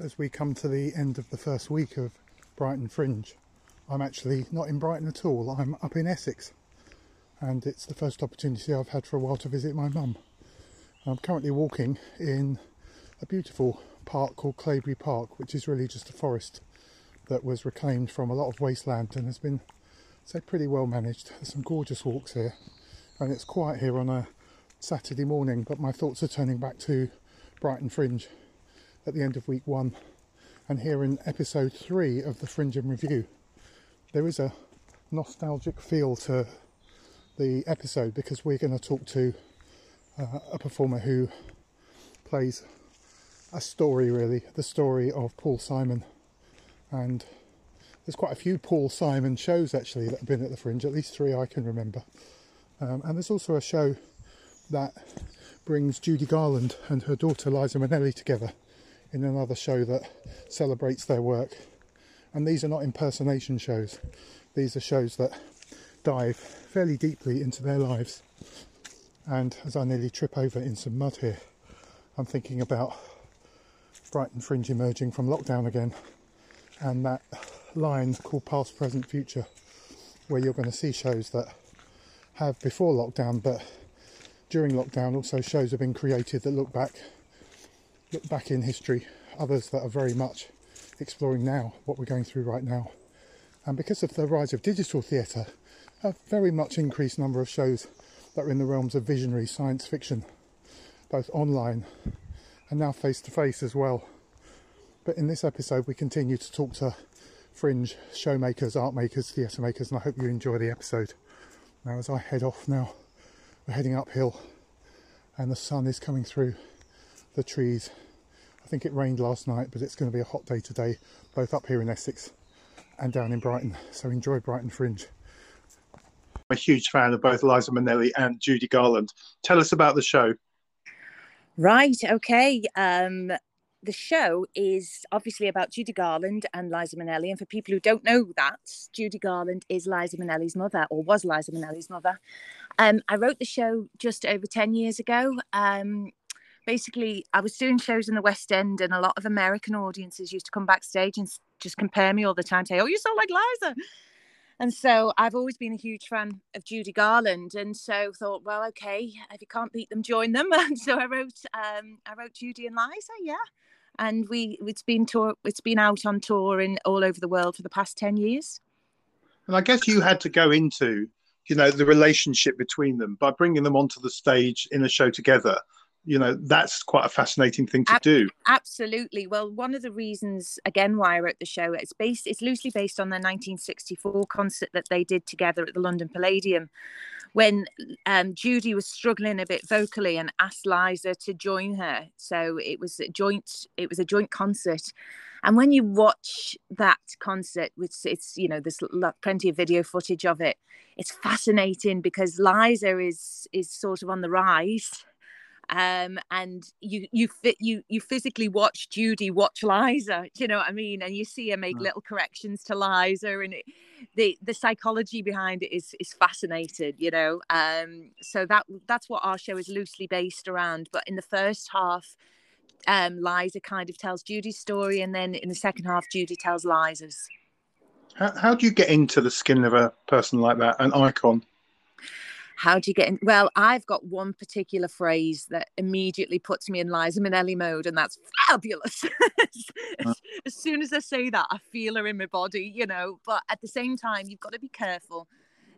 as we come to the end of the first week of Brighton Fringe. I'm actually not in Brighton at all, I'm up in Essex, and it's the first opportunity I've had for a while to visit my mum. I'm currently walking in a beautiful park called Claybury Park, which is really just a forest that was reclaimed from a lot of wasteland and has been, say, pretty well managed. There's some gorgeous walks here, and it's quiet here on a Saturday morning, but my thoughts are turning back to Brighton Fringe at the end of week one and here in episode three of the Fringe in Review. There is a nostalgic feel to the episode because we're going to talk to uh, a performer who plays a story, really, the story of Paul Simon. And there's quite a few Paul Simon shows actually that have been at the Fringe, at least three I can remember. Um, and there's also a show that brings Judy Garland and her daughter Liza Minnelli together in another show that celebrates their work. And these are not impersonation shows, these are shows that dive fairly deeply into their lives. And as I nearly trip over in some mud here, I'm thinking about Brighton Fringe emerging from lockdown again and that line called Past, Present, Future, where you're going to see shows that have before lockdown but during lockdown also shows have been created that look back look back in history others that are very much exploring now what we're going through right now. And because of the rise of digital theatre a very much increased number of shows that are in the realms of visionary science fiction both online and now face to face as well. But in this episode we continue to talk to fringe showmakers art makers theatre makers and i hope you enjoy the episode. Now as i head off now we're heading uphill and the sun is coming through the trees. I think it rained last night, but it's going to be a hot day today, both up here in Essex and down in Brighton. So enjoy Brighton Fringe. I'm a huge fan of both Liza Minnelli and Judy Garland. Tell us about the show. Right, okay. Um, the show is obviously about Judy Garland and Liza Minnelli. And for people who don't know that, Judy Garland is Liza Minnelli's mother, or was Liza Minnelli's mother. Um, I wrote the show just over 10 years ago. Um, basically, I was doing shows in the West End, and a lot of American audiences used to come backstage and just compare me all the time, say, Oh, you sound like Liza. And so I've always been a huge fan of Judy Garland, and so thought, well, okay, if you can't beat them, join them. And so I wrote, um, I wrote Judy and Liza, yeah and we it's been tour it's been out on tour in all over the world for the past 10 years and i guess you had to go into you know the relationship between them by bringing them onto the stage in a show together you know that's quite a fascinating thing to do absolutely well one of the reasons again why i wrote the show it's based it's loosely based on the 1964 concert that they did together at the london palladium when um, Judy was struggling a bit vocally and asked Liza to join her. So it was a joint. It was a joint concert. And when you watch that concert, which it's you know there's plenty of video footage of it, it's fascinating because Liza is is sort of on the rise um, and you you fit you you physically watch Judy watch Liza, do you know what I mean? And you see her make mm. little corrections to Liza, and it, the the psychology behind it is is fascinating, you know. Um, so that that's what our show is loosely based around. But in the first half, um, Liza kind of tells Judy's story, and then in the second half, Judy tells Liza's. How, how do you get into the skin of a person like that, an icon? How do you get in? Well, I've got one particular phrase that immediately puts me in Liza Minnelli mode, and that's fabulous. as, as soon as I say that, I feel her in my body, you know. But at the same time, you've got to be careful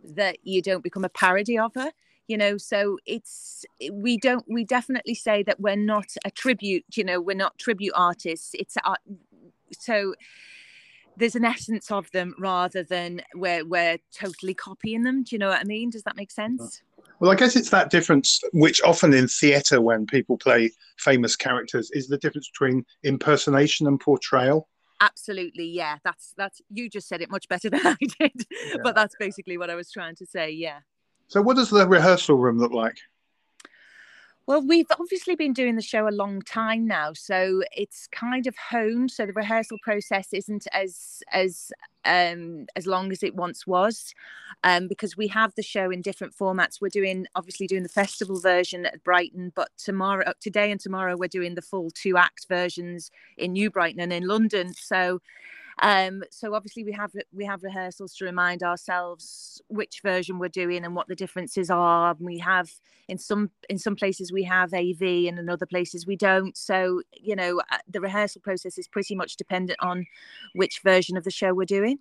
that you don't become a parody of her you know so it's we don't we definitely say that we're not a tribute you know we're not tribute artists it's uh, so there's an essence of them rather than we're we're totally copying them. Do you know what I mean? Does that make sense? Well, I guess it's that difference, which often in theatre, when people play famous characters, is the difference between impersonation and portrayal. Absolutely, yeah. That's that's you just said it much better than I did, yeah. but that's basically what I was trying to say. Yeah. So, what does the rehearsal room look like? Well, we've obviously been doing the show a long time now, so it's kind of honed. So the rehearsal process isn't as as um, as long as it once was, um, because we have the show in different formats. We're doing obviously doing the festival version at Brighton, but tomorrow, today and tomorrow, we're doing the full two act versions in New Brighton and in London. So um, so obviously we have we have rehearsals to remind ourselves which version we're doing and what the differences are. And We have in some in some places we have AV and in other places we don't. So you know uh, the rehearsal process is pretty much dependent on which version of the show we're doing.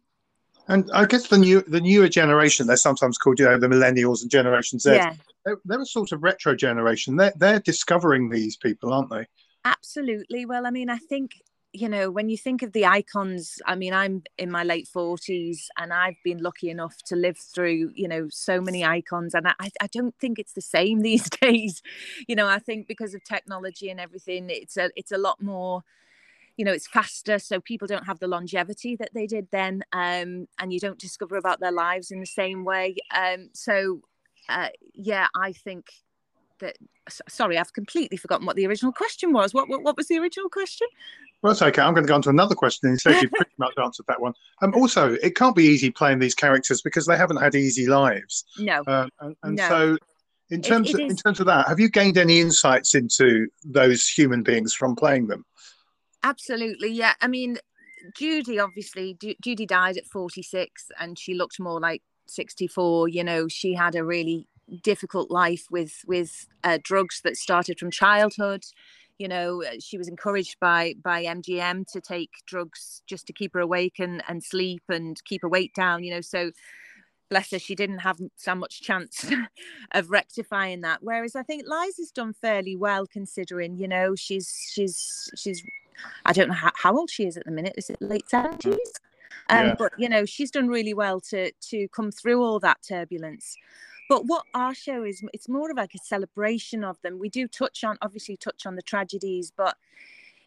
And I guess the new the newer generation, they're sometimes called you know the millennials and Generation Z. Yeah. They're, they're a sort of retro generation. They're they're discovering these people, aren't they? Absolutely. Well, I mean, I think you know, when you think of the icons, I mean, I'm in my late 40s and I've been lucky enough to live through, you know, so many icons. And I, I don't think it's the same these days. You know, I think because of technology and everything, it's a, it's a lot more, you know, it's faster. So people don't have the longevity that they did then. Um, and you don't discover about their lives in the same way. Um, so, uh, yeah, I think that, sorry, I've completely forgotten what the original question was. What, what, what was the original question? Well, that's okay. I'm going to go on to another question. Instead, you pretty much answered that one. Um, also, it can't be easy playing these characters because they haven't had easy lives. No. Uh, and, and No. so, in terms it of, in terms of that, have you gained any insights into those human beings from playing them? Absolutely, yeah. I mean, Judy obviously, Ju- Judy died at 46 and she looked more like 64. You know, she had a really difficult life with with uh, drugs that started from childhood. You know, uh, she was encouraged by by MGM to take drugs just to keep her awake and and sleep and keep her weight down. You know, so bless her, she didn't have so much chance of rectifying that. Whereas I think Liza's done fairly well considering, you know, she's she's she's I don't know how, how old she is at the minute. Is it late seventies? Um, Yeah. But you know, she's done really well to to come through all that turbulence. But what our show is, it's more of like a celebration of them. We do touch on, obviously, touch on the tragedies, but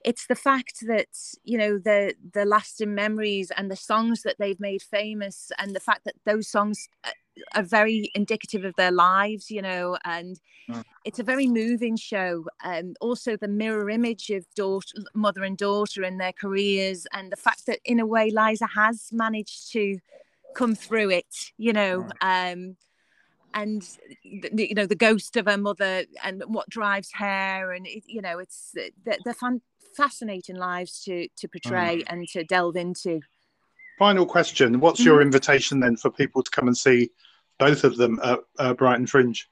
it's the fact that you know the the lasting memories and the songs that they've made famous, and the fact that those songs uh, are very indicative of their lives. You know, and Mm. it's a very moving show. Um, also, the mirror image of daughter, mother and daughter and their careers, and the fact that in a way Liza has managed to come through it. You know. Um, and the, you know the ghost of her mother and what drives her and it, you know it's they're, they're fan- fascinating lives to to portray and to delve into Final question: What's your Mm-hmm. invitation then for people to come and see both of them at uh, Brighton Fringe?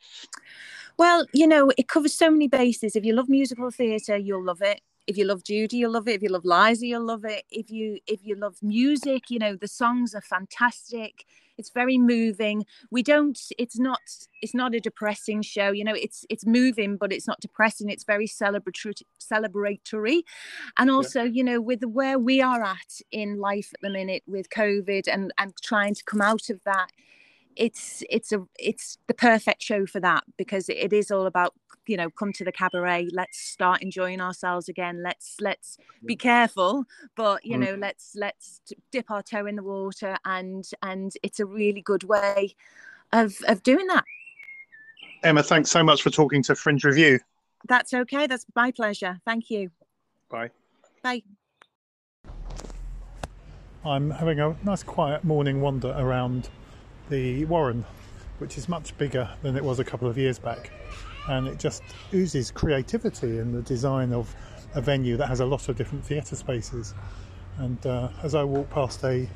well you know it covers so many bases if you love musical theatre you'll love it if you love Judy, you'll love it. If you love Liza, you'll love it. If you if you love music, you know the songs are fantastic. It's very moving. We don't. It's not. It's not a depressing show. You know, it's it's moving, but it's not depressing. It's very celebratory, celebratory, and also, you know, with where we are at in life at the minute with COVID and and trying to come out of that, it's it's a it's the perfect show for that because it is all about you know come to the cabaret let's start enjoying ourselves again let's let's be careful but you Mm. know let's let's dip our toe in the water and and it's a really good way of of doing that Emma, thanks so much for talking to Fringe Review. that's okay that's my pleasure thank you Bye. bye I'm having a nice quiet morning wander around the Warren, which is much bigger than it was a couple of years back. And it just oozes creativity in the design of a venue that has a lot of different theatre spaces. And uh, as I walk past a,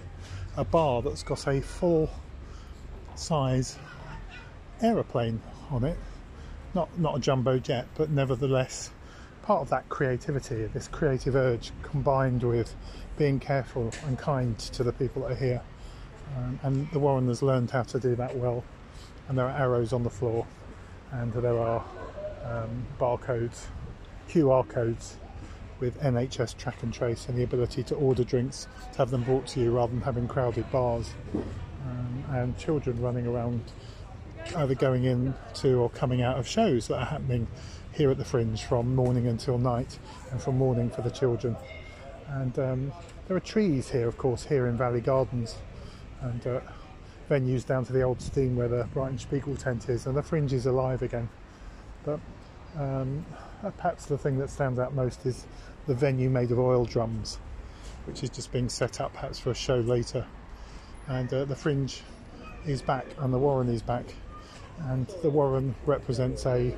a bar that's got a full size aeroplane on it, not, not a jumbo jet, but nevertheless part of that creativity, this creative urge combined with being careful and kind to the people that are here. Um, and the Warren has learned how to do that well. And there are arrows on the floor, and there are um, barcodes, QR codes with NHS track and trace, and the ability to order drinks to have them brought to you rather than having crowded bars. Um, and children running around either going in to or coming out of shows that are happening here at the Fringe from morning until night and from morning for the children. And um, there are trees here, of course, here in Valley Gardens and uh, venues down to the old Steine where the Brighton Spiegeltent is, and the Fringe is alive again. But Um, perhaps the thing that stands out most is the venue made of oil drums, which is just being set up perhaps for a show later. And uh, the Fringe is back and the Warren is back. And the Warren represents a,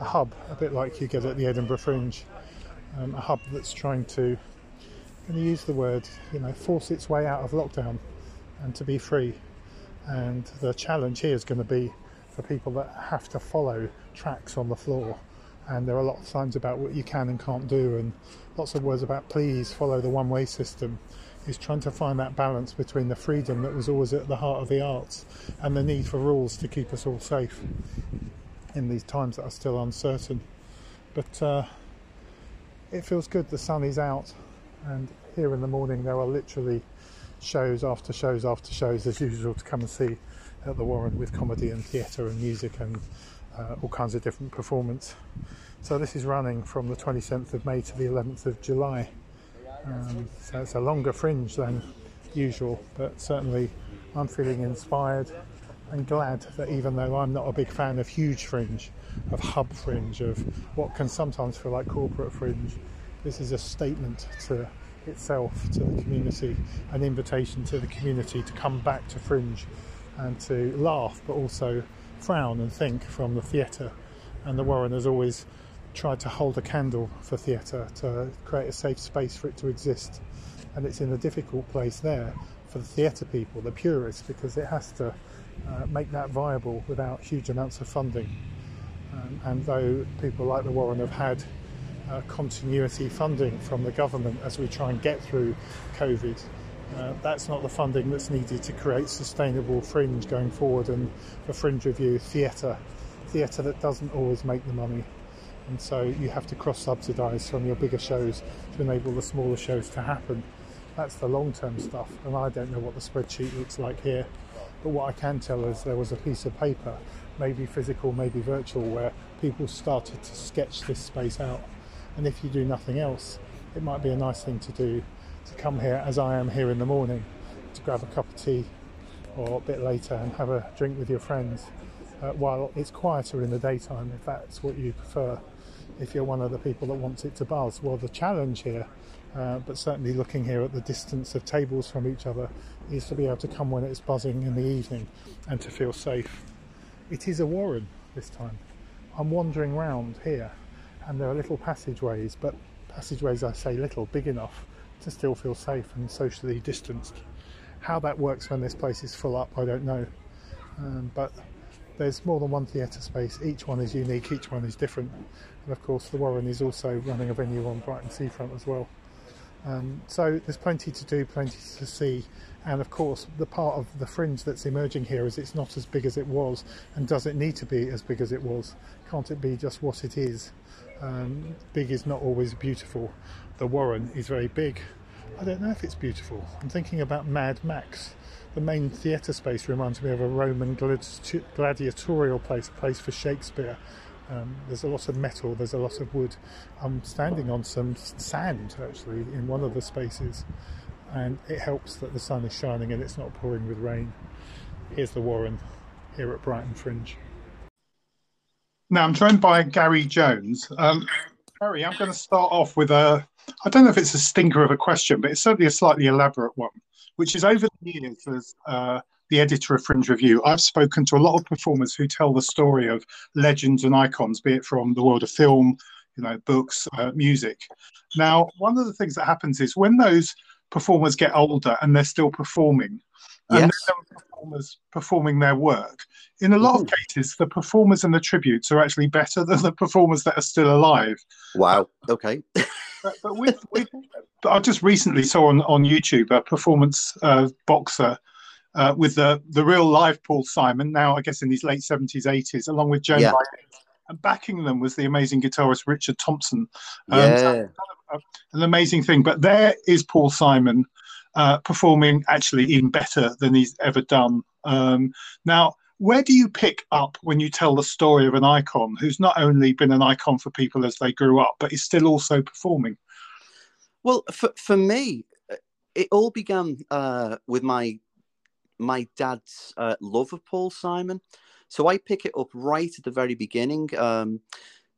a hub, a bit like you get at the Edinburgh Fringe, um, a hub that's trying to, going to use the word, you know, force its way out of lockdown and to be free. And the challenge here is going to be for people that have to follow tracks on the floor. And there are a lot of signs about what you can and can't do, and lots of words about please follow the one way system. Is trying to find that balance between the freedom that was always at the heart of the arts and the need for rules to keep us all safe in these times that are still uncertain. But uh, it feels good, the sun is out, and here in the morning there are literally shows after shows after shows as usual to come and see at the Warren with comedy and theatre and music and uh, all kinds of different performance. So this is running from the 27th of May to the 11th of July. Um, so it's a longer fringe than usual, but certainly I'm feeling inspired and glad that even though I'm not a big fan of huge fringe, of hub fringe, of what can sometimes feel like corporate fringe, this is a statement to itself, to the community, an invitation to the community to come back to fringe and to laugh, but also frown and think from the theatre. And the Warren has always tried to hold a candle for theatre to create a safe space for it to exist. And it's in a difficult place there for the theatre people, the purists, because it has to uh, make that viable without huge amounts of funding. Um, and though people like the Warren have had uh, continuity funding from the government as we try and get through COVID, uh, that's not the funding that's needed to create sustainable fringe going forward and for fringe review theatre theatre that doesn't always make the money. And so you have to cross subsidise from your bigger shows to enable the smaller shows to happen. That's the long term stuff and I don't know what the spreadsheet looks like here but what I can tell is there was a piece of paper maybe physical maybe virtual where people started to sketch this space out and if you do nothing else it might be a nice thing to do to come here as I am here in the morning to grab a cup of tea or a bit later and have a drink with your friends uh, while it's quieter in the daytime if that's what you prefer. If you're one of the people that wants it to buzz well the challenge here uh, but certainly looking here at the distance of tables from each other is to be able to come when it's buzzing in the evening and to feel safe. It is a warren this time. I'm wandering round here and there are little passageways but passageways I say little big enough to still feel safe and socially distanced. How that works when this place is full up, I don't know. Um, but there's more than one theatre space. Each one is unique. Each one is different. And of course, the Warren is also running a venue on Brighton seafront as well. Um, so there's plenty to do, plenty to see, and of course, the part of the fringe that's emerging here is it's not as big as it was, and does it need to be as big as it was? Can't it be just what it is? Um, big is not always beautiful. The Warren is very big. I don't know if it's beautiful. I'm thinking about Mad Max. The main theatre space reminds me of a Roman gladiatorial place, a place for Shakespeare. Um, there's a lot of metal, there's a lot of wood. I'm standing on some sand actually in one of the spaces, and it helps that the sun is shining and it's not pouring with rain. Here's the Warren here at Brighton Fringe. Now I'm joined by Gary Jones. Um, Gary, I'm going to start off with a, I don't know if it's a stinker of a question, but it's certainly a slightly elaborate one, which is over the years as uh, the editor of Fringe Review, I've spoken to a lot of performers who tell the story of legends and icons, be it from the world of film, you know, books, uh, music. Now, one of the things that happens is when those performers get older and they're still performing, and Yes. performers performing their work. In a lot of cases, the performers and the tributes are actually better than the performers that are still alive. Wow. Okay. But, but with, with I just recently saw on, on YouTube a performance uh, boxer uh, with the the real live Paul Simon. Now I guess in his late seventies, eighties, along with Joan Yeah. Baez. and backing them was the amazing guitarist Richard Thompson. Um, so Yeah. an amazing thing. But there is Paul Simon uh, performing actually even better than he's ever done. Um, now, where do you pick up when you tell the story of an icon who's not only been an icon for people as they grew up, but is still also performing? Well, for for me, it all began uh, with my my dad's uh, love of Paul Simon. So I pick it up right at the very beginning. Um,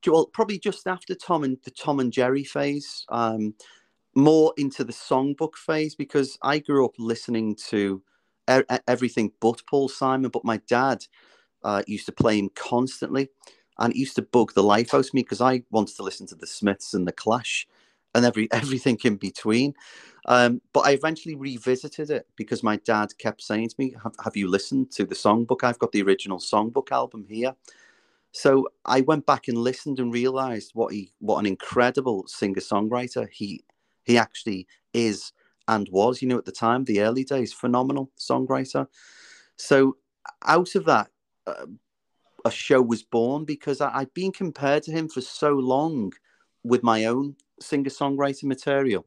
well, probably just after Tom and the Tom and Jerry phase, um, more into the songbook phase because I grew up listening to er- everything but Paul Simon. But my dad uh, used to play him constantly, and it used to bug the life out of me because I wanted to listen to the Smiths and the Clash and every everything in between. Um, but I eventually revisited it because my dad kept saying to me, have, have you listened to the songbook? I've got the original songbook album here. So I went back and listened and realized what he what an incredible singer songwriter he he actually is and was. You know, at the time, the early days, phenomenal songwriter. So out of that, uh, a show was born because I, I'd been compared to him for so long with my own singer songwriter material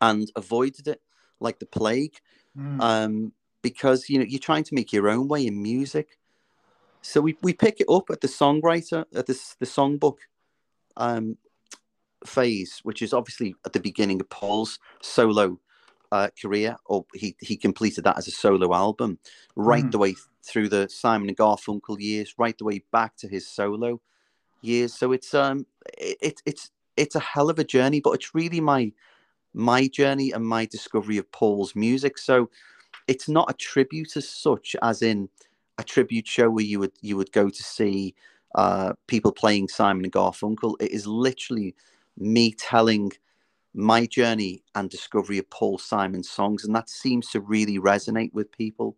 and avoided it like the plague mm. um, because you know you're trying to make your own way in music so we, we pick it up at the songwriter at this the songbook um, phase which is obviously at the beginning of paul's solo uh, career or he, he completed that as a solo album right mm. the way through the simon and garfunkel years right the way back to his solo years so it's um it, it's it's a hell of a journey but it's really my my journey and my discovery of paul's music so it's not a tribute as such as in a tribute show where you would you would go to see uh, people playing Simon and Garfunkel. It is literally me telling my journey and discovery of Paul Simon's songs, and that seems to really resonate with people.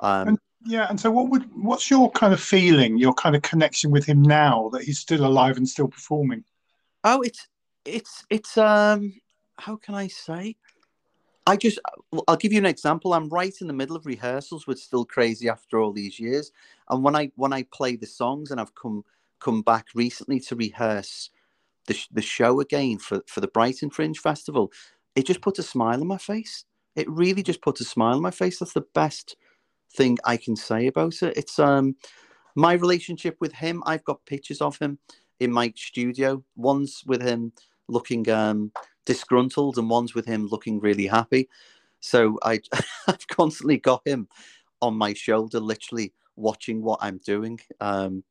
Um, and, yeah, and so what would what's your kind of feeling, your kind of connection with him now that he's still alive and still performing? Oh, it's it's it's um how can I say? I just, I'll give you an example. I'm right in the middle of rehearsals with Still Crazy after all these years, and when I when I play the songs, and I've come come back recently to rehearse the the show again for for the Brighton Fringe Festival, it just puts a smile on my face. It really just puts a smile on my face. That's the best thing I can say about it. It's um my relationship with him. I've got pictures of him in my studio. One's with him looking um disgruntled and one's with him looking really happy. So I, I've constantly got him on my shoulder, literally watching what I'm doing. Um,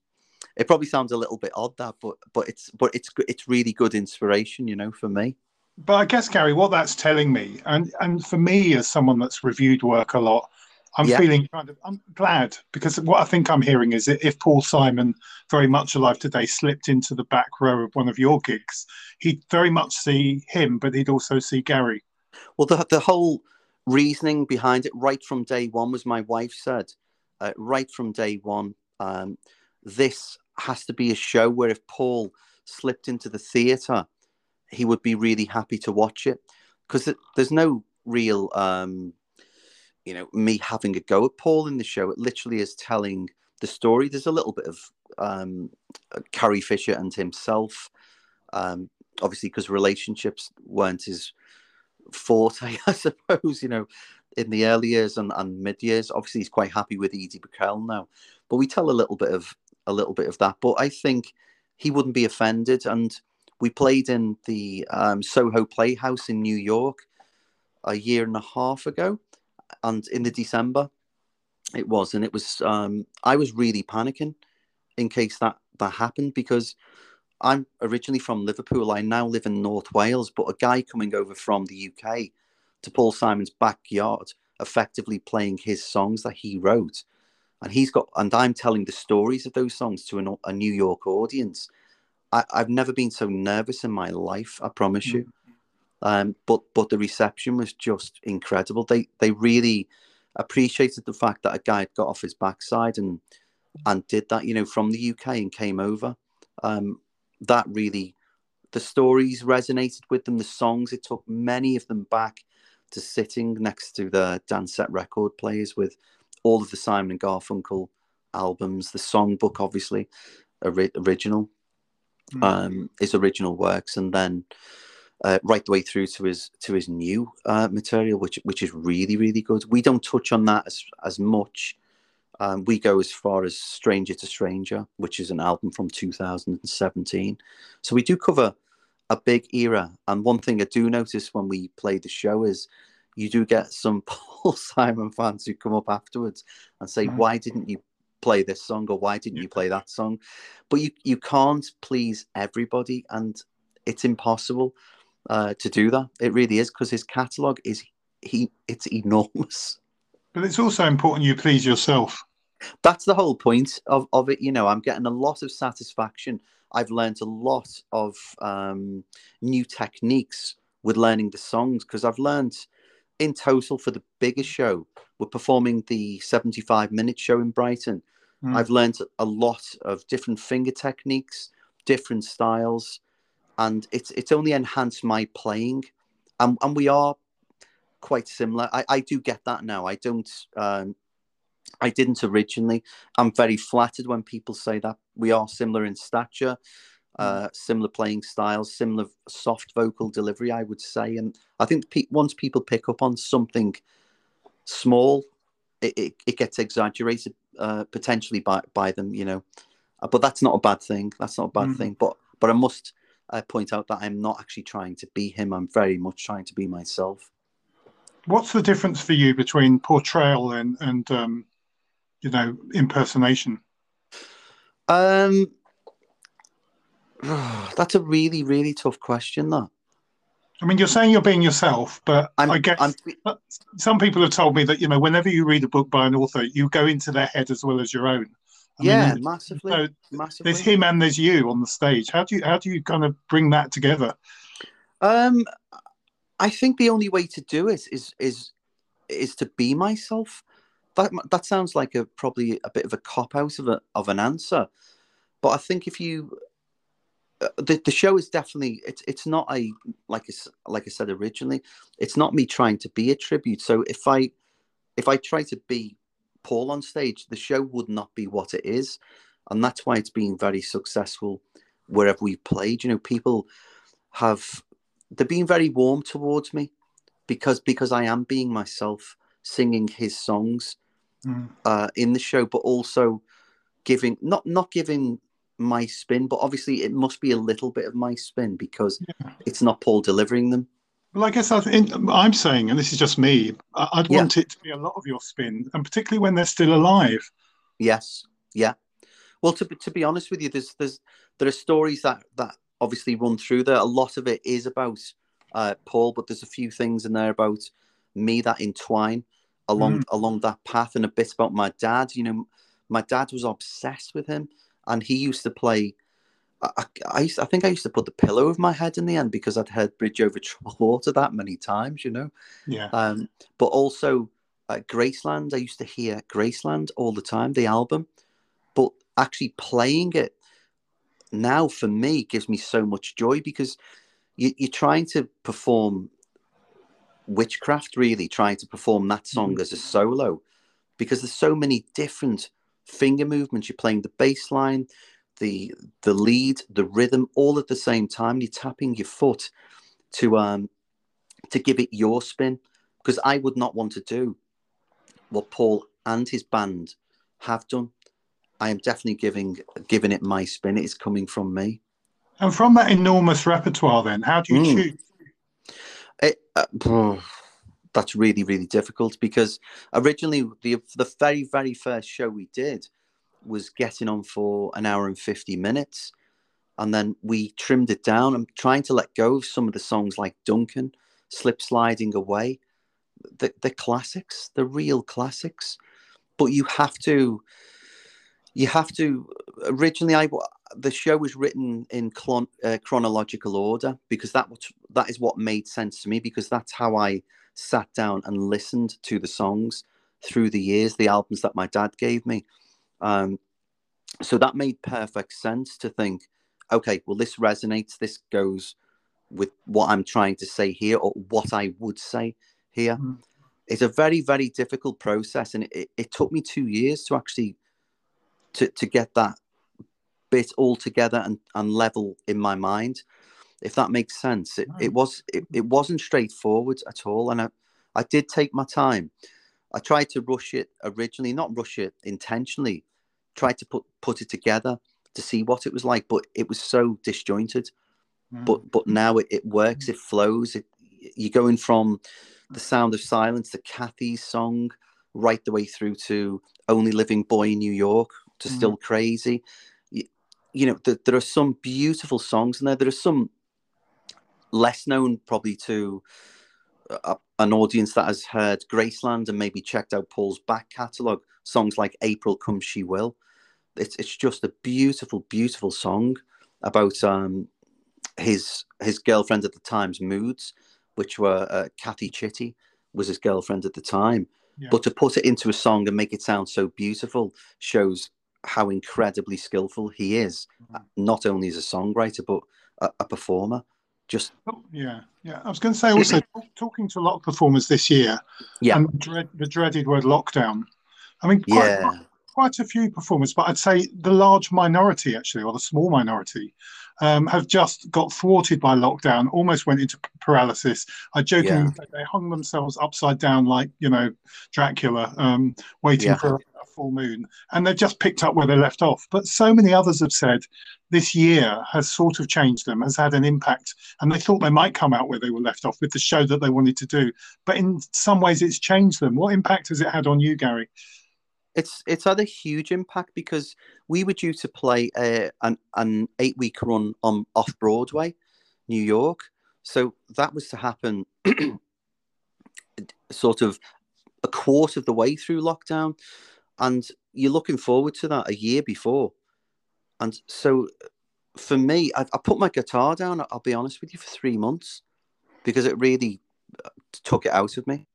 it probably sounds a little bit odd that, but but it's but it's it's really good inspiration, you know, for me. But I guess Gary, what that's telling me, and and for me as someone that's reviewed work a lot, I'm yeah. feeling kind of I'm glad because what I think I'm hearing is that if Paul Simon, very much alive today, slipped into the back row of one of your gigs, he'd very much see him, but he'd also see Gary. Well, the the whole reasoning behind it, right from day one, was my wife said, uh, right from day one, um, this has to be a show where if Paul slipped into the theatre, he would be really happy to watch it because there's no real. Um, you know, me having a go at Paul in the show. It literally is telling the story. There's a little bit of um, Carrie Fisher and himself, um, obviously, because relationships weren't his forte, I suppose, you know, in the early years and, and mid years. Obviously, he's quite happy with Edie Brickell now, but we tell a little bit of a little bit of that. But I think he wouldn't be offended. And we played in the um, Soho Playhouse in New York a year and a half ago and in the December it was, and it was. Um, I was really panicking in case that that happened because I'm originally from Liverpool. I now live in North Wales, but a guy coming over from the UK to Paul Simon's backyard, effectively playing his songs that he wrote, and he's got, and I'm telling the stories of those songs to an, a New York audience. I, have never been so nervous in my life. I promise you. Mm-hmm. Um, but but the reception was just incredible. They they really appreciated the fact that a guy had got off his backside and and did that, you know, from the UK and came over. Um, that really, the stories resonated with them. The songs, it took many of them back to sitting next to the Dansette record players with all of the Simon and Garfunkel albums, the songbook, obviously, ori- original, mm. um, his original works, and then uh, right the way through to his to his new uh, material, which which is really really good. We don't touch on that as as much. Um, we go as far as Stranger to Stranger, which is an album from 2017. So we do cover a big era. And one thing I do notice when we play the show is you do get some Paul Simon fans who come up afterwards and say, mm-hmm. "Why didn't you play this song or why didn't you play that song? But you you can't please everybody and it's impossible uh, to do that. It really is because his catalog is he it's enormous. But it's also important you please yourself. That's the whole point of, of it you know. I'm getting a lot of satisfaction. I've learned a lot of um, new techniques with learning the songs because i've learned in total for the biggest show we're performing the 75 minute show in brighton Mm. I've learned a lot of different finger techniques, different styles, and it's it's only enhanced my playing. And, and we are quite similar. I, I do get that now. I don't. Um, I didn't originally. I'm very flattered when people say that we are similar in stature. Uh, similar playing styles, similar soft vocal delivery. I would say, and I think pe- once people pick up on something small, it, it, it gets exaggerated uh, potentially by by them, you know. Uh, but that's not a bad thing. That's not a bad mm. thing. But but I must uh, point out that I'm not actually trying to be him. I'm very much trying to be myself. What's the difference for you between portrayal and and um, you know impersonation? Um, that's a really really tough question. That I mean, you're saying you're being yourself, but I'm, i guess I'm, some people have told me that you know, whenever you read a book by an author, you go into their head as well as your own. I yeah, mean, massively, so massively. There's him and there's you on the stage. How do you how do you kind of bring that together? Um, I think the only way to do it is is is to be myself. That that sounds like a probably a bit of a cop out of a, of an answer, but I think if you uh, the, the show is definitely it's it's not a like I, like I said originally it's not me trying to be a tribute. So if i if i try to be paul on stage the show would not be what it is. And that's why it's been very successful wherever we've played. You know people have they're being very warm towards me because because i am being myself singing his songs mm. uh, in the show but also giving not not giving my spin, but obviously it must be a little bit of my spin because yeah. it's not Paul delivering them. Well, I guess I am saying, and this is just me, I'd yeah. want it to be a lot of your spin, and particularly when they're still alive. Yes, yeah. Well, to to be honest with you, there's there's there are stories that that obviously run through there. A lot of it is about uh, Paul, but there's a few things in there about me that entwine along mm. along that path, and a bit about my dad. You know, my dad was obsessed with him and he used to play. I, I, used, I think I used to put the pillow of my head in the end because I'd heard Bridge Over Troubled Water that many times, you know. Yeah. Um, but also uh, Graceland, I used to hear Graceland all the time, the album. But actually playing it now for me gives me so much joy because you, you're trying to perform witchcraft, really, trying to perform that song mm-hmm. as a solo because there's so many different finger movements. You're playing the bass line, the the lead, the rhythm, all at the same time. You're tapping your foot to um to give it your spin. Because I would not want to do what Paul and his band have done. I am definitely giving giving it my spin. It's coming from me. And from that enormous repertoire, then, how do you mm. choose? It, uh, that's really really difficult because originally the the very very first show we did was getting on for an hour and 50 minutes and then we trimmed it down. I'm trying to let go of some of the songs like duncan slip sliding away the, the classics the real classics. But you have to you have to originally i the show was written in uh, chronological order because that was that is what made sense to me because that's how i sat down and listened to the songs through the years, the albums that my dad gave me. Um, so that made perfect sense to think, okay, well, this resonates, this goes with what I'm trying to say here or what I would say here. Mm. It's a very, very difficult process. And it, it took me two years to actually to, to get that bit all together and, and level in my mind if that makes sense. It, it was it, it wasn't straightforward at all, and I, I did take my time. I tried to rush it originally, not rush it intentionally. Tried to put put it together to see what it was like, but it was so disjointed. Mm. But but now it, it works. It flows. It, you're going from the sound of silence to Kathy's song, right the way through to Only Living Boy in New York to Mm. Still Crazy. You, you know, th- there are some beautiful songs in there. There are some less known, probably to a, an audience that has heard Graceland and maybe checked out Paul's back catalogue. Songs like April Come She Will. It's it's just a beautiful, beautiful song about um, his his girlfriend at the time's moods, which were uh, Kathy Chitty was his girlfriend at the time. Yeah. But to put it into a song and make it sound so beautiful shows how incredibly skillful he is, Mhm. not only as a songwriter but a, a performer. Just Oh, yeah, yeah. I was going to say also talking to a lot of performers this year, Yeah. and the, dread, the dreaded word lockdown. I mean, quite, yeah, quite a few performers, but I'd say the large minority, actually, or the small minority, um, have just got thwarted by lockdown, almost went into paralysis. I jokingly Yeah. they hung themselves upside down like, you know, Dracula, um, waiting Yeah. for full moon. And they've just picked up where they left off. But so many others have said this year has sort of changed them, has had an impact. And they thought they might come out where they were left off with the show that they wanted to do. But in some ways, it's changed them. What impact has it had on you, Gary? it's it's had a huge impact because we were due to play uh, an an eight week run on off Broadway, New York. So that was to happen sort of a quarter of the way through lockdown, and you're looking forward to that a year before. And so, for me, I, I put my guitar down. I'll be honest with you for three months because it really uh, took it out of me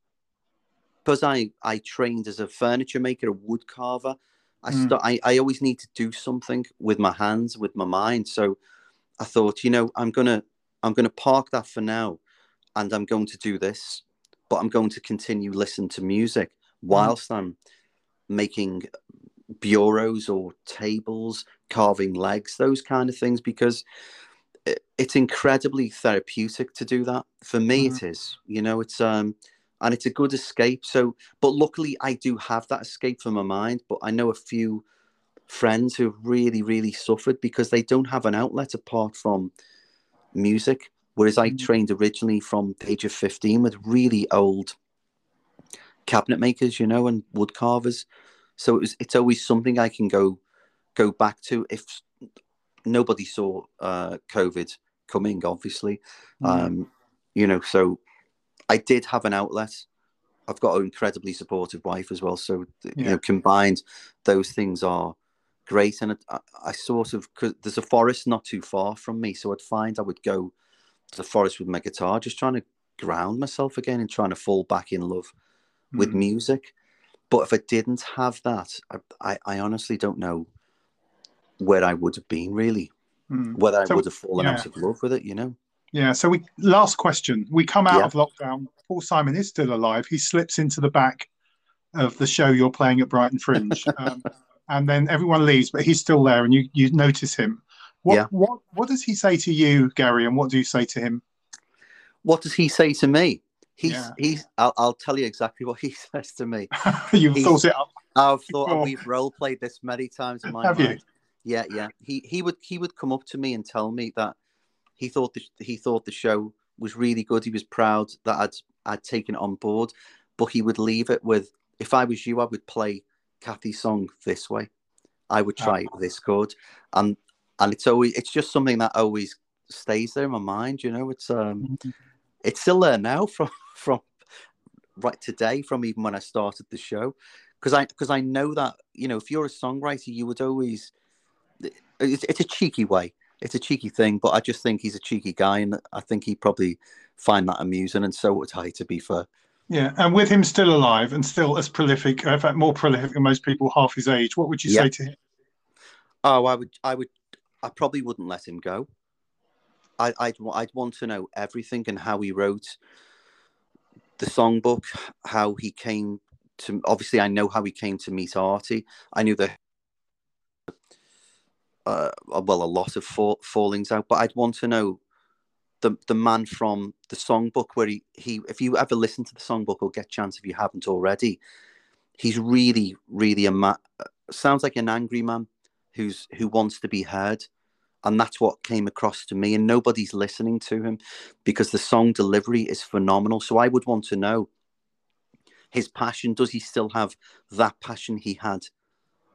because I I trained as a furniture maker, a wood carver. I Mm. st- I, I always need to do something with my hands, with my mind. So I thought, you know, I'm gonna I'm gonna park that for now, and I'm going to do this, but I'm going to continue listen to music whilst I'm making bureaus or tables, carving legs, those kind of things, because it's incredibly therapeutic to do that. For me, Mhm. it is. You know, it's um and it's a good escape. So, but luckily, I do have that escape for my mind. But I know a few friends who really, really suffered because they don't have an outlet apart from music. Whereas I Mhm. trained originally from the age of 15 with really old cabinet makers, you know, and wood carvers. So it was, it's always something I can go go back to if nobody saw uh, COVID coming, obviously. Mm. Um, you know, so I did have an outlet. I've got an incredibly supportive wife as well. So you know, combined, those things are great. And I, I sort of because there's a forest not too far from me, so I'd find I would go to the forest with my guitar, just trying to ground myself again and trying to fall back in love with Mm. music. But if I didn't have that, I, I, honestly don't know where I would have been really, Mm. whether I would have fallen yeah. out of love with it, you know. Yeah. So we last question. We come out Yeah. of lockdown. Paul Simon is still alive. He slips into the back of the show you're playing at Brighton Fringe, um, and then everyone leaves, but he's still there, and you you notice him. What Yeah. what what does he say to you, Gary, and what do you say to him? What does he say to me? He's Yeah. he's. I'll, I'll tell you exactly what he says to me. You've He's- thought it up. I've thought on. we've role played this many times in my Have you? Yeah, yeah. He he would he would come up to me and tell me that he thought the, he thought the show was really good. He was proud that I'd I'd taken it on board, but he would leave it with, "If I was you, I would play Kathy's song this way. I would try this chord," and and it's always it's just something that always stays there in my mind. You know, it's um it's still there now from from right today from even when I started the show. Because I because I know that you know if you're a songwriter you would always it's, it's a cheeky way. It's a cheeky thing but I just think he's a cheeky guy and I think he'd probably find that amusing and so would I to be fair. Yeah, and with him still alive and still as prolific, uh, in fact, more prolific than most people half his age, what would you Yeah. say to him? oh I would I would I probably wouldn't let him go. I, I'd I'd want to know everything and how he wrote the songbook how he came to obviously I know how he came to meet Artie I knew that uh, well, a lot of fall, fallings out, but I'd want to know the the man from the songbook where he, he if you ever listen to the songbook or get chance if you haven't already, he's really really a man. Sounds like an angry man who's who wants to be heard, and that's what came across to me. And nobody's listening to him because the song delivery is phenomenal. So I would want to know his passion. Does he still have that passion he had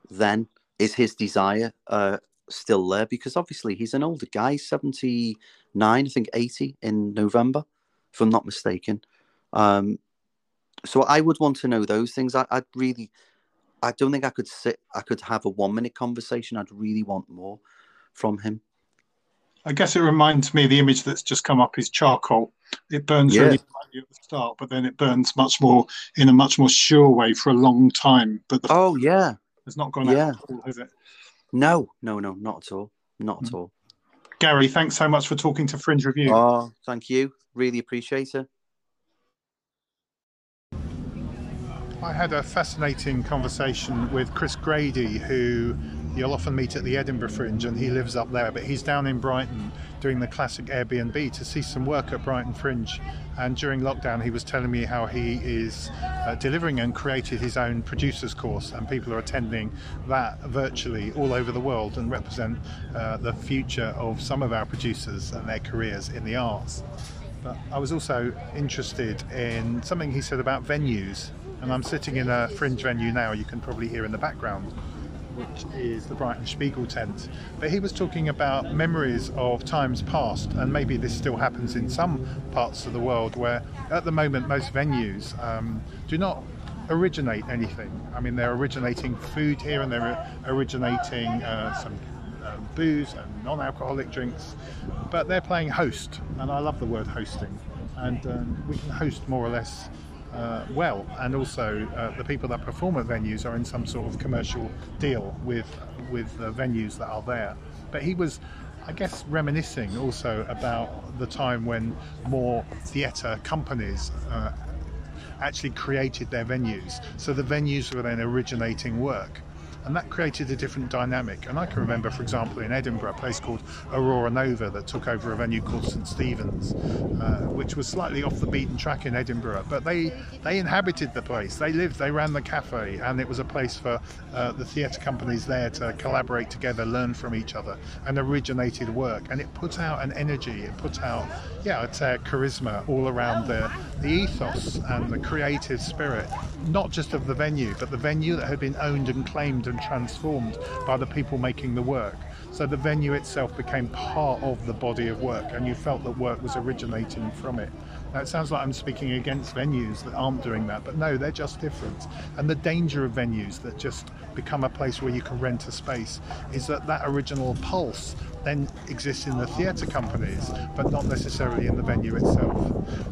then? Is his desire uh, still there? Because obviously he's an older guy, 79, I think 80 in November, if I'm not mistaken. Um, so I would want to know those things. I, I'd really, I don't think I could sit, I could have a one minute conversation. I'd really want more from him. I guess it reminds me the image that's just come up is charcoal. It burns Yeah. really at the start, but then it burns much more in a much more sure way for a long time. But the Oh, yeah. it's not gone yeah. out all, has it? No, no, no, not at all. Not at Mm. all. Gary, thanks so much for talking to Fringe Review. Oh, thank you. Really appreciate it. I had a fascinating conversation with Chris Grady, who you'll often meet at the Edinburgh Fringe, and he lives up there, but he's down in Brighton doing the classic Airbnb to see some work at Brighton Fringe. And during lockdown, he was telling me how he is uh, delivering and created his own producers course, and people are attending that virtually all over the world and represent uh, the future of some of our producers and their careers in the arts. But I was also interested in something he said about venues, and I'm sitting in a fringe venue now. You can probably hear in the background, which is the Brighton Spiegeltent. But he was talking about memories of times past, and maybe this still happens in some parts of the world where, at the moment, most venues um, do not originate anything. I mean, they're originating food here, and they're originating uh, some um, booze and non-alcoholic drinks, but they're playing host, and I love the word hosting. And um, we can host more or less uh, well, and also uh, the people that perform at venues are in some sort of commercial deal with with the venues that are there. But he was. I guess reminiscing also about the time when more theatre companies uh, actually created their venues. So the venues were then originating work. And that created a different dynamic. And I can remember, for example, in Edinburgh, a place called Aurora Nova that took over a venue called St Stephen's, uh, which was slightly off the beaten track in Edinburgh. But they they inhabited the place. They lived. They ran the cafe, and it was a place for uh, the theatre companies there to collaborate together, learn from each other, and originated work. And it put out an energy. It put out, yeah, I'd say a charisma all around the the ethos and the creative spirit, not just of the venue, but the venue that had been owned and claimed and transformed by the people making the work. So the venue itself became part of the body of work, and you felt that work was originating from it. It sounds like I'm speaking against venues that aren't doing that, but no, they're just different. And the danger of venues that just become a place where you can rent a space is that that original pulse then exists in the theatre companies, but not necessarily in the venue itself.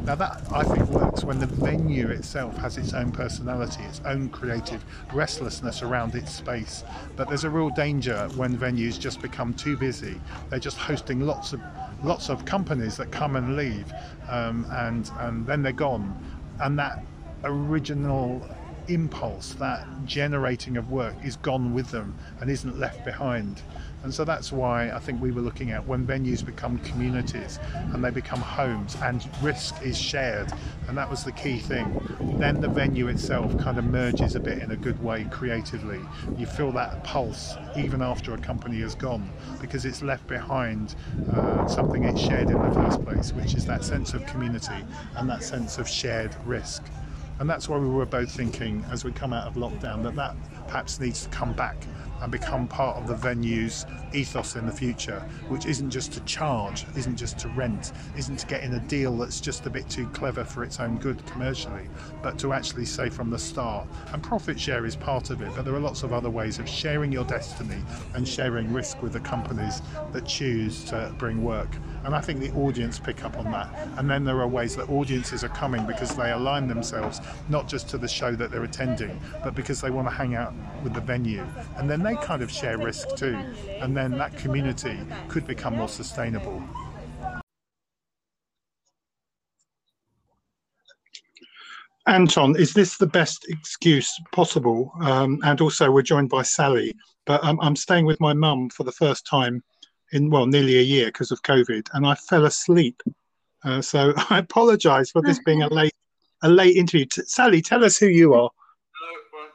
Now, that I think works when the venue itself has its own personality, its own creative restlessness around its space. But there's a real danger when venues just become too busy. They're just hosting lots of lots of companies that come and leave, um, and and then they're gone, and that original impulse, that generating of work, is gone with them and isn't left behind. And so that's why I think we were looking at when venues become communities and they become homes and risk is shared. And that was the key thing. Then the venue itself kind of merges a bit in a good way creatively. You feel that pulse even after a company has gone because it's left behind uh, something it shared in the first place, which is that sense of community and that sense of shared risk. And that's why we were both thinking as we come out of lockdown that that perhaps needs to come back and become part of the venue's ethos in the future, which isn't just to charge, isn't just to rent, isn't to get in a deal that's just a bit too clever for its own good commercially, but to actually say from the start, and profit share is part of it, but there are lots of other ways of sharing your destiny and sharing risk with the companies that choose to bring work. And I think the audience pick up on that. And then there are ways that audiences are coming because they align themselves not just to the show that they're attending, but because they want to hang out with the venue. And then they kind of share risk too. And then that community could become more sustainable. Anton, is this the best excuse possible? Um, and also, we're joined by Sally, but um, I'm staying with my mum for the first time in well nearly a year because of COVID, and I fell asleep. Uh, so I apologise for this being a late a late interview. T- Sally, tell us who you are.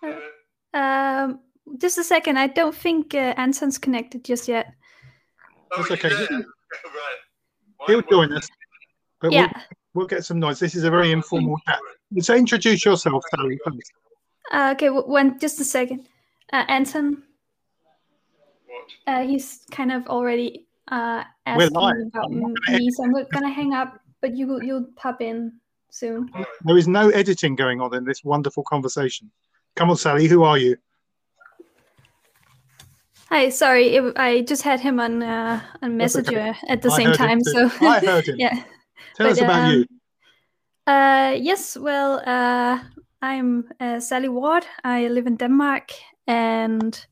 Hello, um, just a second. I don't think uh, Anton's connected just yet. That's okay. right. He'll join us. But yeah. we'll, we'll get some noise. This is a very informal chat. So introduce yourself, Sally. First. Uh, okay, w- one just a second. Uh, Anton. What? Uh, he's kind of already uh, asking about I'm me, so I'm not gonna hang up. But you you'll pop in soon. There is no editing going on in this wonderful conversation. Come on, Sally. Who are you? Hi, sorry, it, I just had him on uh, on That's okay. Messenger at the I same time. So I heard him. yeah. Tell But, us about um, you. Uh, yes, well, uh, I'm uh, Sally Ward. I live in Denmark and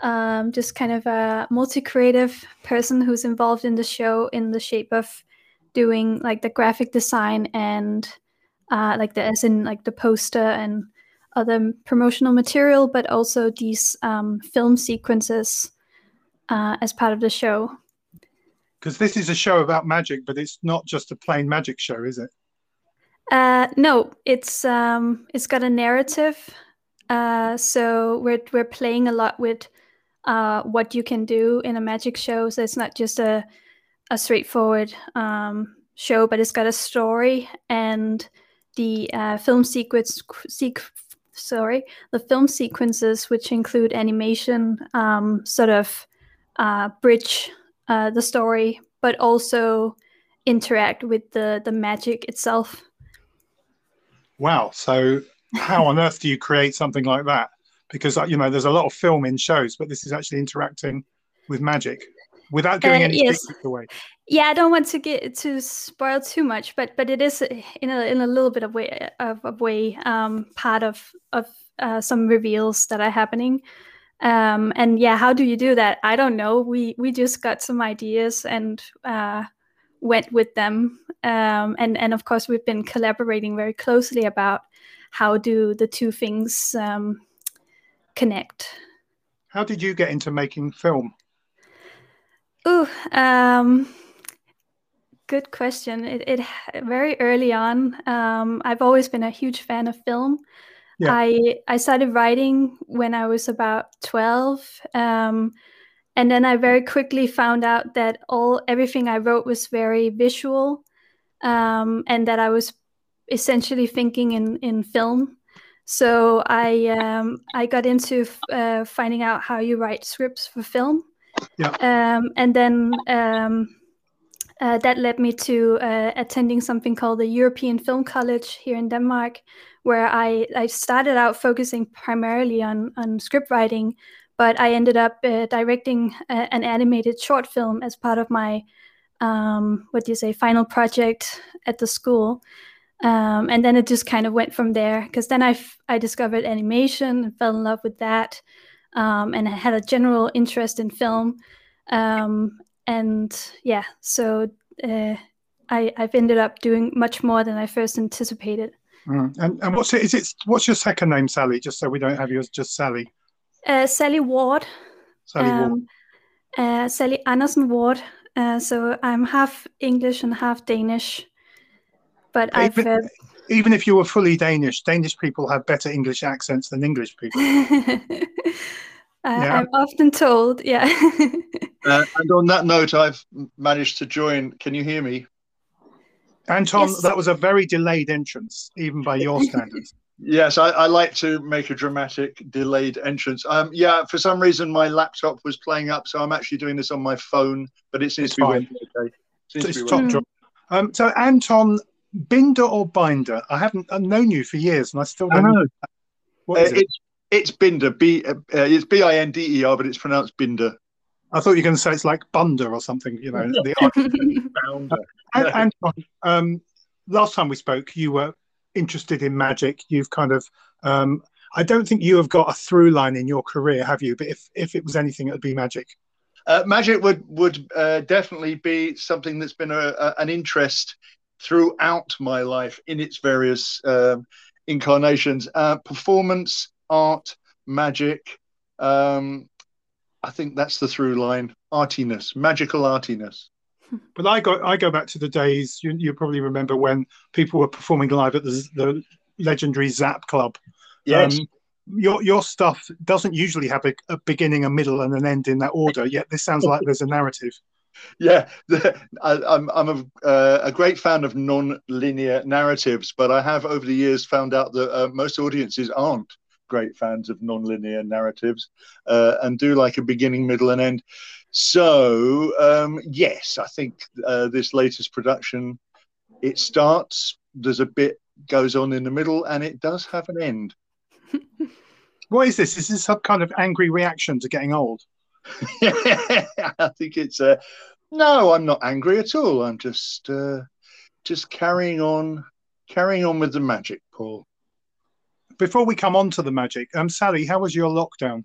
um, just kind of a multi creative person who's involved in the show in the shape of doing like the graphic design and uh, like the as in like the poster and other promotional material, but also these um, film sequences uh, as part of the show. Because this is a show about magic, but it's not just a plain magic show, is it? Uh, no, it's um, it's got a narrative. Uh, so we're we're playing a lot with uh, what you can do in a magic show. So it's not just a a straightforward um, show, but it's got a story and the uh, film sequence. Sequ- sorry, the film sequences, which include animation, um, sort of uh, bridge uh, the story, but also interact with the the magic itself. Wow. So how on earth do you create something like that? Because uh, you know, there's a lot of film in shows, but this is actually interacting with magic without giving Uh, any yes. away. Yeah, I don't want to get to spoil too much, but but it is in a in a little bit of way of, of way um, part of of uh, some reveals that are happening. Um, and yeah, how do you do that? I don't know. We we just got some ideas and uh, went with them. Um, and and of course, we've been collaborating very closely about how do the two things um, connect. How did you get into making film? Ooh, um, good question. It, it very early on. Um, I've always been a huge fan of film. Yeah. I I started writing when I was about twelve, um, and then I very quickly found out that all everything I wrote was very visual, um, and that I was essentially thinking in in film. So I um, I got into uh, finding out how you write scripts for film. Um, and then um, uh, that led me to uh, attending something called the European Film College here in Denmark, where I, I started out focusing primarily on, on script writing, but I ended up uh, directing a, an animated short film as part of my, um, what do you say, final project at the school. Um, and then it just kind of went from there because then I, I discovered animation and fell in love with that um, and I had a general interest in film. Um, and yeah, so uh, I, I've ended up doing much more than I first anticipated. Mm. And and what's it? Is it what's your second name, Sally? Just so we don't have yours, just Sally. Uh, Sally Ward, Sally Ward. um, uh, Sally Andersen Ward. Uh, so I'm half English and half Danish. But I've Even, uh, even if you were fully Danish, Danish people have better English accents than English people. I, Yeah. I'm often told, yeah. Uh, and on that note, I've managed to join. Can you hear me? Anton, Yes. that was a very delayed entrance, even by your standards. Yes, I, I like to make a dramatic delayed entrance. Um, yeah, for some reason my laptop was playing up, so I'm actually doing this on my phone, but it seems It's to be fine. working okay. Seems it's to be top working. Um, so Anton, Binder or Binder? I haven't I've known you for years, and I still don't know. know. What Uh, is it? it's it's Binder. B uh, uh, it's B I N D E R, but it's pronounced Binder. I thought you were going to say it's like Bunder or something. You know, the Founder. And, Anton, um, last time we spoke, you were interested in magic. You've kind of, um, I don't think you have got a through line in your career, have you? But if, if it was anything, it would be magic. Uh, magic would would uh, definitely be something that's been a, a, an interest throughout my life in its various um, incarnations. Uh, performance, art, magic. Um, I think that's the through line. Artiness, magical artiness. But I go, I go back to the days you, you probably remember when people were performing live at the, the legendary Zap Club. Yes. Um, your your stuff doesn't usually have a, a beginning, a middle, and an end in that order. Yet this sounds like there's a narrative. Yeah, the, I, am I'm, I'm a, uh, a, great fan of non-linear narratives, but I have over the years found out that uh, most audiences aren't great fans of non-linear narratives uh, and do like a beginning, middle, and end. So um, yes, I think uh, this latest production it starts. There's a bit goes on in the middle, and it does have an end. what is this? Is this some kind of angry reaction to getting old? I think it's a. Uh, no, I'm not angry at all. I'm just uh, just carrying on, carrying on with the magic, Paul. Before we come on to the magic, um, Sally, how was your lockdown?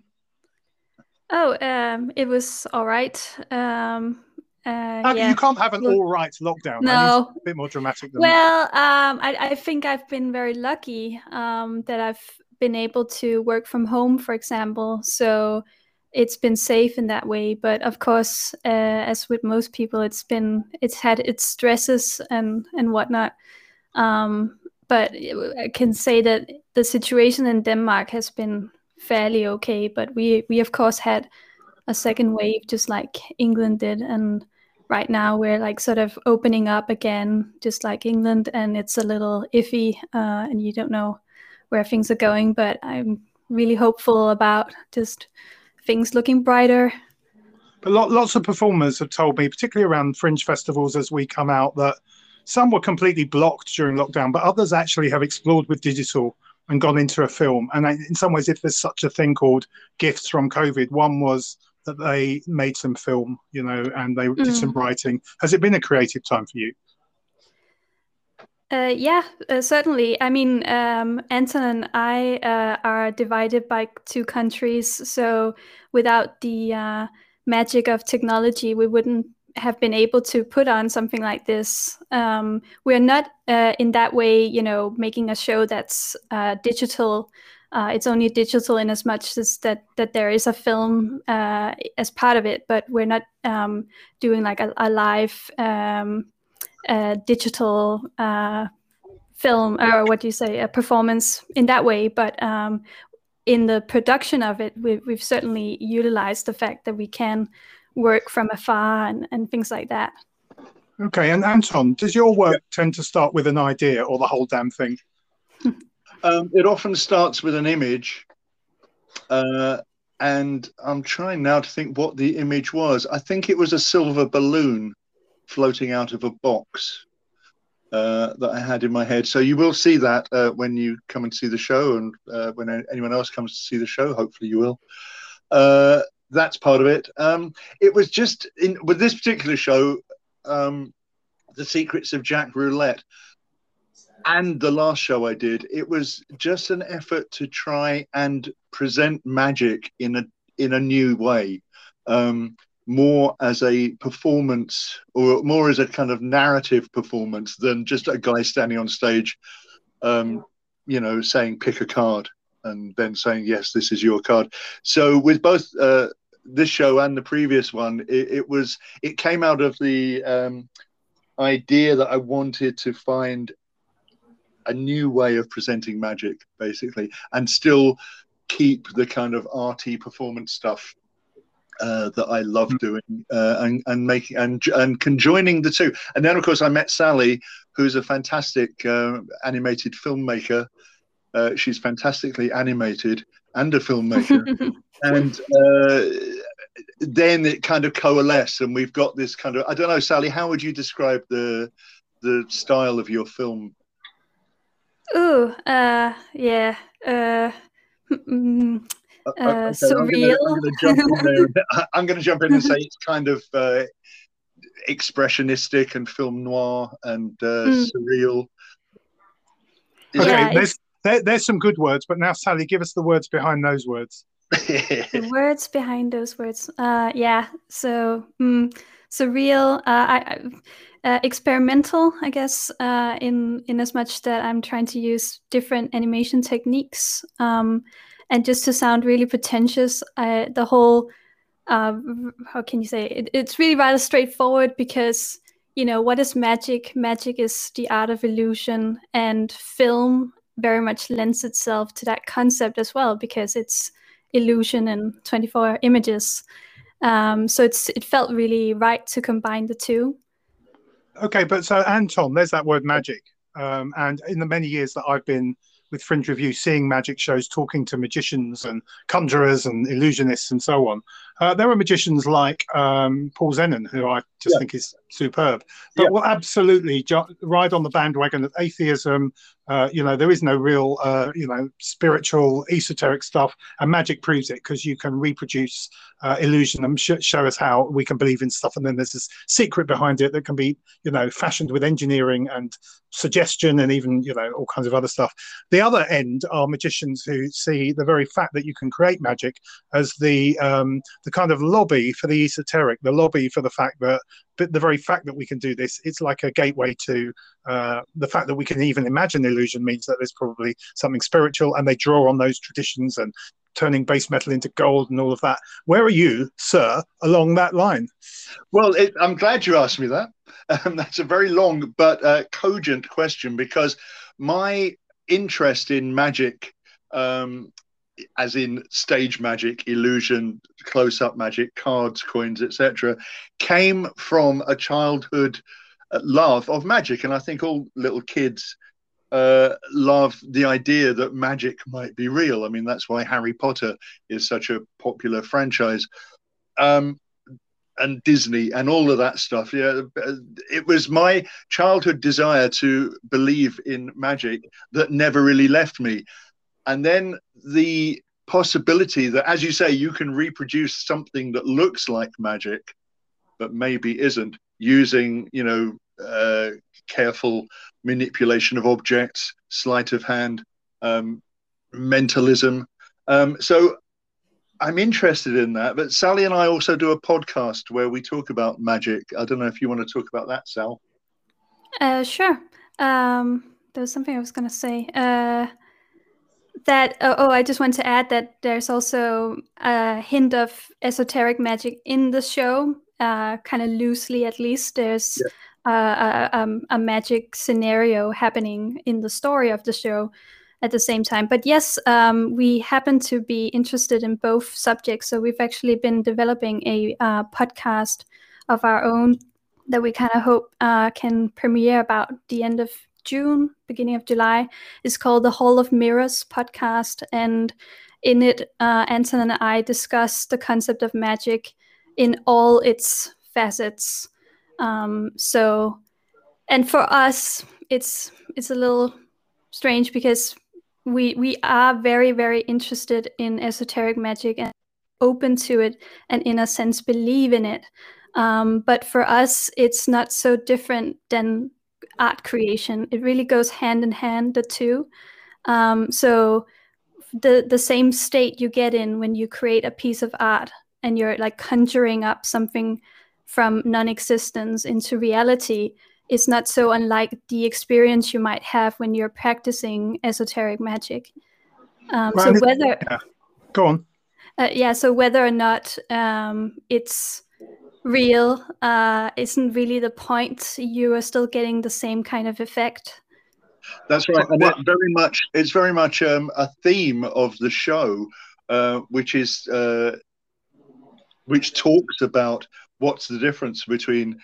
Oh, um, it was all right. Um, uh, yeah. You can't have an all right lockdown. No, a bit more dramatic. well, um, I, I, think I've been very lucky um, that I've been able to work from home, for example. So it's been safe in that way. But of course, uh, as with most people, it's been it's had its stresses and and whatnot. Um, but I can say that the situation in Denmark has been fairly okay. But we we of course had a second wave, just like England did, and right now we're like sort of opening up again, just like England, and it's a little iffy, uh, and you don't know where things are going. But I'm really hopeful about just things looking brighter. But lots of performers have told me, particularly around fringe festivals as we come out, that some were completely blocked during lockdown, but others actually have explored with digital and gone into a film. And in some ways, if there's such a thing called gifts from COVID, one was that they made some film, you know, and they mm. did some mm. writing. Has it been a creative time for you? Uh, yeah, uh, certainly. I mean, um, Anton and I uh, are divided by two countries, so without the uh, magic of technology, we wouldn't have been able to put on something like this. Um, we're not uh, in that way, you know, making a show that's uh, digital. it's only digital in as much as that that there is a film as part of it, but we're not um, doing like a, a live. A digital uh, film or what do you say a performance in that way but um, in the production of it we, we've certainly utilized the fact that we can work from afar and, and things like that. Okay and anton does your work tend to start with an idea or the whole damn thing? Um, it often starts with an image uh, and i'm trying now to think what the image was. I think it was a silver balloon floating out of a box uh, that I had in my head. So you will see that uh, when you come and see the show, and uh, when anyone else comes to see the show. Hopefully, you will. Uh, that's part of it. Um, it was just in with this particular show, um, the Secrets of Jack Roulette, and the last show I did. It was just an effort to try and present magic in a in a new way. Um, more as a performance or more as a kind of narrative performance than just a guy standing on stage, um, you know, saying pick a card and then saying yes, this is your card. So with both uh, this show and the previous one, it, it was it came out of the um, idea that I wanted to find a new way of presenting magic, basically, and still keep the kind of arty performance stuff uh, that I love mm. doing uh, and, and making and and conjoining the two. And then of course I met Sally, who's a fantastic uh, animated filmmaker. Uh, she's fantastically animated and a filmmaker, and uh, then it kind of coalesced, and we've got this kind of I don't know, Sally, how would you describe the the style of your film? Oh, uh, yeah. Uh, mm, uh, okay, surreal. I'm going to jump in and say it's kind of uh, expressionistic and film noir and uh, mm. surreal. okay, yeah, there's there, there's some good words, but now Sally, give us the words behind those words. the words behind those words. Uh, yeah, so mm, surreal. Uh, I, uh, experimental, I guess, uh, in in as much that I'm trying to use different animation techniques. Um, and just to sound really pretentious, uh, the whole uh, how can you say it? It's really rather straightforward because you know what is magic? Magic is the art of illusion, and film very much lends itself to that concept as well because it's illusion and 24 images. Um, so it's it felt really right to combine the two. Okay, but so Anton, there's that word magic. Um, and in the many years that I've been with Fringe Review, seeing magic shows, talking to magicians and conjurers and illusionists and so on, uh, there are magicians like um, Paul Zenon, who I just yeah. think is superb, but yeah. will absolutely jo- ride on the bandwagon of atheism. Uh, you know, there is no real, uh, you know, spiritual, esoteric stuff, and magic proves it because you can reproduce uh, illusion and sh- show us how we can believe in stuff, and then there's this secret behind it that can be, you know, fashioned with engineering and suggestion and even, you know, all kinds of other stuff. The other end are magicians who see the very fact that you can create magic as the um, the kind of lobby for the esoteric, the lobby for the fact that the very fact that we can do this, it's like a gateway to uh, the fact that we can even imagine illusion means that there's probably something spiritual, and they draw on those traditions and turning base metal into gold and all of that. Where are you, sir, along that line? Well, it, I'm glad you asked me that. Um, that's a very long but uh, cogent question because my interest in magic um, as in stage magic, illusion, close up magic, cards, coins, etc., came from a childhood uh, love of magic. And I think all little kids uh, love the idea that magic might be real. I mean, that's why Harry Potter is such a popular franchise. Um, and Disney and all of that stuff. Yeah, it was my childhood desire to believe in magic that never really left me and then the possibility that as you say you can reproduce something that looks like magic but maybe isn't using you know uh, careful manipulation of objects sleight of hand um, mentalism. Um, so i'm interested in that but sally and i also do a podcast where we talk about magic. I don't know if you want to talk about that sal. Uh, sure. Um, there was something i was going to say. Uh, that oh, oh, i just want to add that there's also a hint of esoteric magic in the show uh, kind of loosely at least. There's yeah. a, um, a, magic scenario happening in the story of the show at the same time. But yes um, we happen to be interested in both subjects. So we've actually been developing a uh, podcast of our own that we kind of hope uh, can premiere about the end of June, beginning of July, is called the Hall of Mirrors podcast. And in it, uh, Anton and I discuss the concept of magic in all its facets. Um, so, and for us, it's it's a little strange because we we are very very interested in esoteric magic and open to it, and in a sense believe in it. Um, but for us, it's not so different than art creation. It really goes hand in hand, the two. Um, so the the same state you get in when you create a piece of art and you're like conjuring up something from non-existence into reality is not so unlike the experience you might have when you're practicing esoteric magic. Um, so whether yeah. go on, uh, yeah. So whether or not um, it's real uh, isn't really the point. You are still getting the same kind of effect. That's right, and it's very much it's very much um, a theme of the show, uh, which is uh, which talks about what's the difference between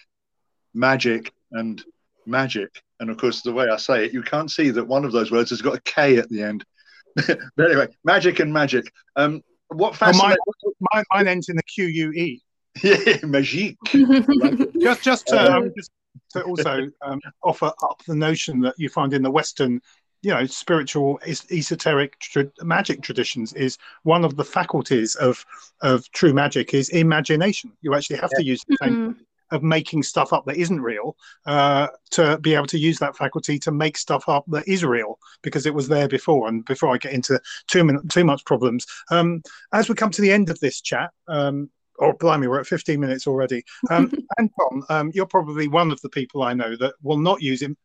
magic and magic. And of course, the way I say it, you can't see that one of those words has got a K at the end. but anyway, magic and magic. Um, what fascinates oh, mine, mine, ends in the Q U E. Yeah, magique. just, just to, um, just to also um, offer up the notion that you find in the Western, you know, spiritual esoteric tra- magic traditions is one of the faculties of of true magic is imagination. You actually have yeah. to use the same. Mm-hmm. Of making stuff up that isn't real, uh, to be able to use that faculty to make stuff up that is real because it was there before. And before I get into too, min- too much problems, um, as we come to the end of this chat, um, Oh, blimey, we're at 15 minutes already. Um, Anton, um, you're probably one of the people I know that will not use him,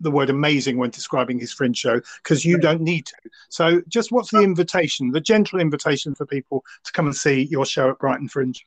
the word amazing when describing his fringe show because you don't need to. So, just what's the invitation, the gentle invitation for people to come and see your show at Brighton Fringe?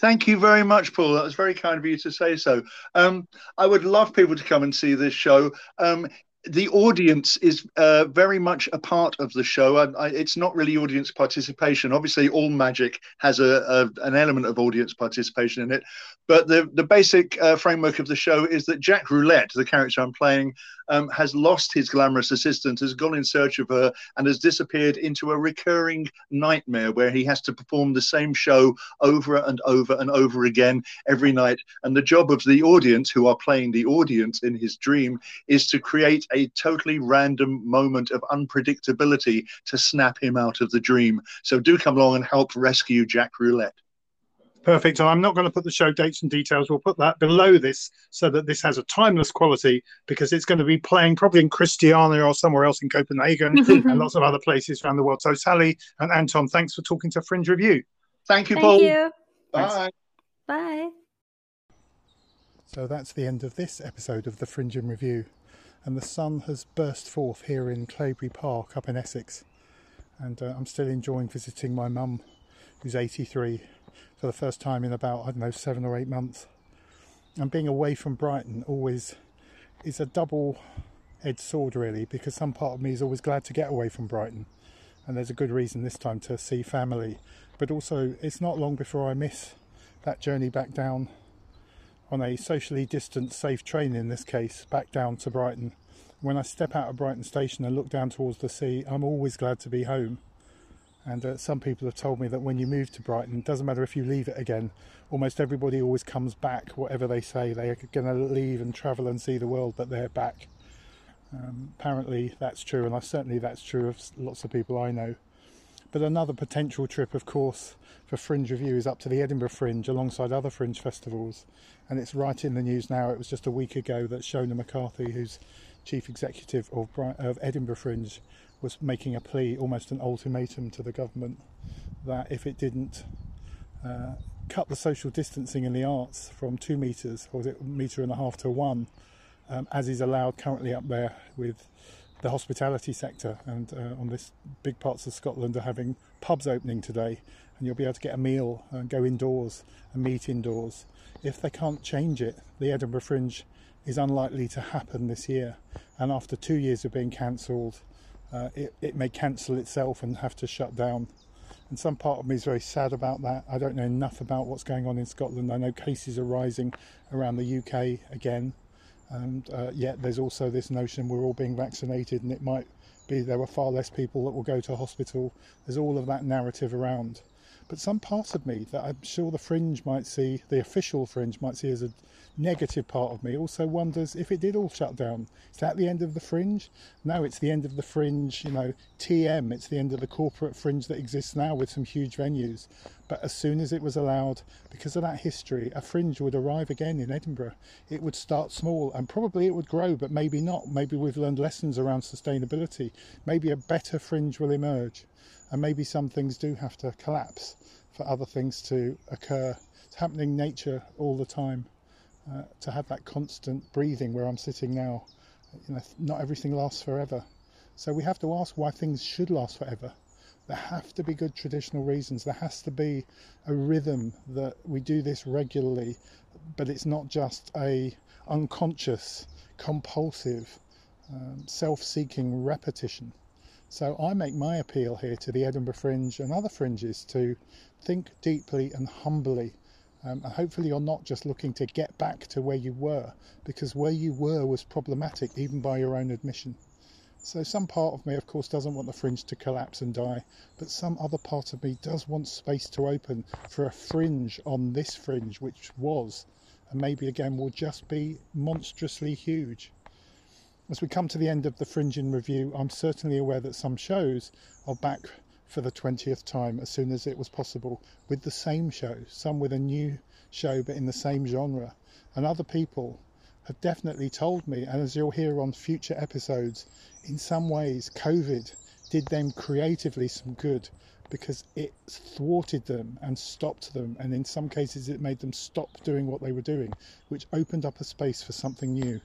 Thank you very much, Paul. That was very kind of you to say so. Um, I would love people to come and see this show. Um, the audience is uh, very much a part of the show. I, I, it's not really audience participation. Obviously, all magic has a, a an element of audience participation in it, but the the basic uh, framework of the show is that Jack Roulette, the character I'm playing, um, has lost his glamorous assistant, has gone in search of her, and has disappeared into a recurring nightmare where he has to perform the same show over and over and over again every night. And the job of the audience, who are playing the audience in his dream, is to create a totally random moment of unpredictability to snap him out of the dream. So do come along and help rescue Jack Roulette. Perfect. And I'm not going to put the show dates and details. We'll put that below this so that this has a timeless quality because it's going to be playing probably in Christiania or somewhere else in Copenhagen and lots of other places around the world. So, Sally and Anton, thanks for talking to Fringe Review. Thank you, Paul. Thank you. Bye. Bye. So that's the end of this episode of the Fringe in Review. And the sun has burst forth here in Claybury Park up in Essex. And uh, I'm still enjoying visiting my mum, who's 83, for the first time in about, I don't know, seven or eight months. And being away from Brighton always is a double edged sword, really, because some part of me is always glad to get away from Brighton. And there's a good reason this time to see family. But also, it's not long before I miss that journey back down on a socially distanced, safe train in this case, back down to Brighton. When I step out of Brighton station and look down towards the sea, I'm always glad to be home. And uh, some people have told me that when you move to Brighton, it doesn't matter if you leave it again, almost everybody always comes back, whatever they say. They're going to leave and travel and see the world, but they're back. Um, apparently, that's true, and I, certainly that's true of lots of people I know. But another potential trip, of course, for Fringe Review is up to the Edinburgh Fringe alongside other Fringe festivals. And it's right in the news now. It was just a week ago that Shona McCarthy, who's chief executive of, of Edinburgh Fringe, was making a plea, almost an ultimatum to the government, that if it didn't uh, cut the social distancing in the arts from two metres, or was it a metre and a half to one, um, as is allowed currently up there with the hospitality sector. And uh, on this, big parts of Scotland are having pubs opening today, and you'll be able to get a meal and go indoors and meet indoors. If they can't change it, the Edinburgh Fringe is unlikely to happen this year. And after two years of being cancelled, uh, it, it may cancel itself and have to shut down. And some part of me is very sad about that. I don't know enough about what's going on in Scotland. I know cases are rising around the UK again. And uh, yet there's also this notion we're all being vaccinated and it might be there are far less people that will go to hospital. There's all of that narrative around. But some part of me that I'm sure the fringe might see, the official fringe might see as a negative part of me, also wonders if it did all shut down. Is that the end of the fringe? No, it's the end of the fringe, you know, TM, it's the end of the corporate fringe that exists now with some huge venues. But as soon as it was allowed, because of that history, a fringe would arrive again in Edinburgh. It would start small and probably it would grow, but maybe not. Maybe we've learned lessons around sustainability. Maybe a better fringe will emerge and maybe some things do have to collapse for other things to occur. It's happening in nature all the time. Uh, to have that constant breathing where I'm sitting now, you know, not everything lasts forever. So we have to ask why things should last forever. There have to be good traditional reasons. There has to be a rhythm that we do this regularly, but it's not just a unconscious, compulsive, um, self-seeking repetition. So I make my appeal here to the Edinburgh Fringe and other fringes to think deeply and humbly. Um, and hopefully you're not just looking to get back to where you were, because where you were was problematic even by your own admission. So some part of me, of course, doesn't want the fringe to collapse and die, but some other part of me does want space to open for a fringe on this fringe, which was, and maybe again will just be monstrously huge. As we come to the end of the Fringe in review, I'm certainly aware that some shows are back for the 20th time as soon as it was possible with the same show, some with a new show but in the same genre. And other people have definitely told me, and as you'll hear on future episodes, in some ways COVID did them creatively some good because it thwarted them and stopped them, and in some cases it made them stop doing what they were doing, which opened up a space for something new.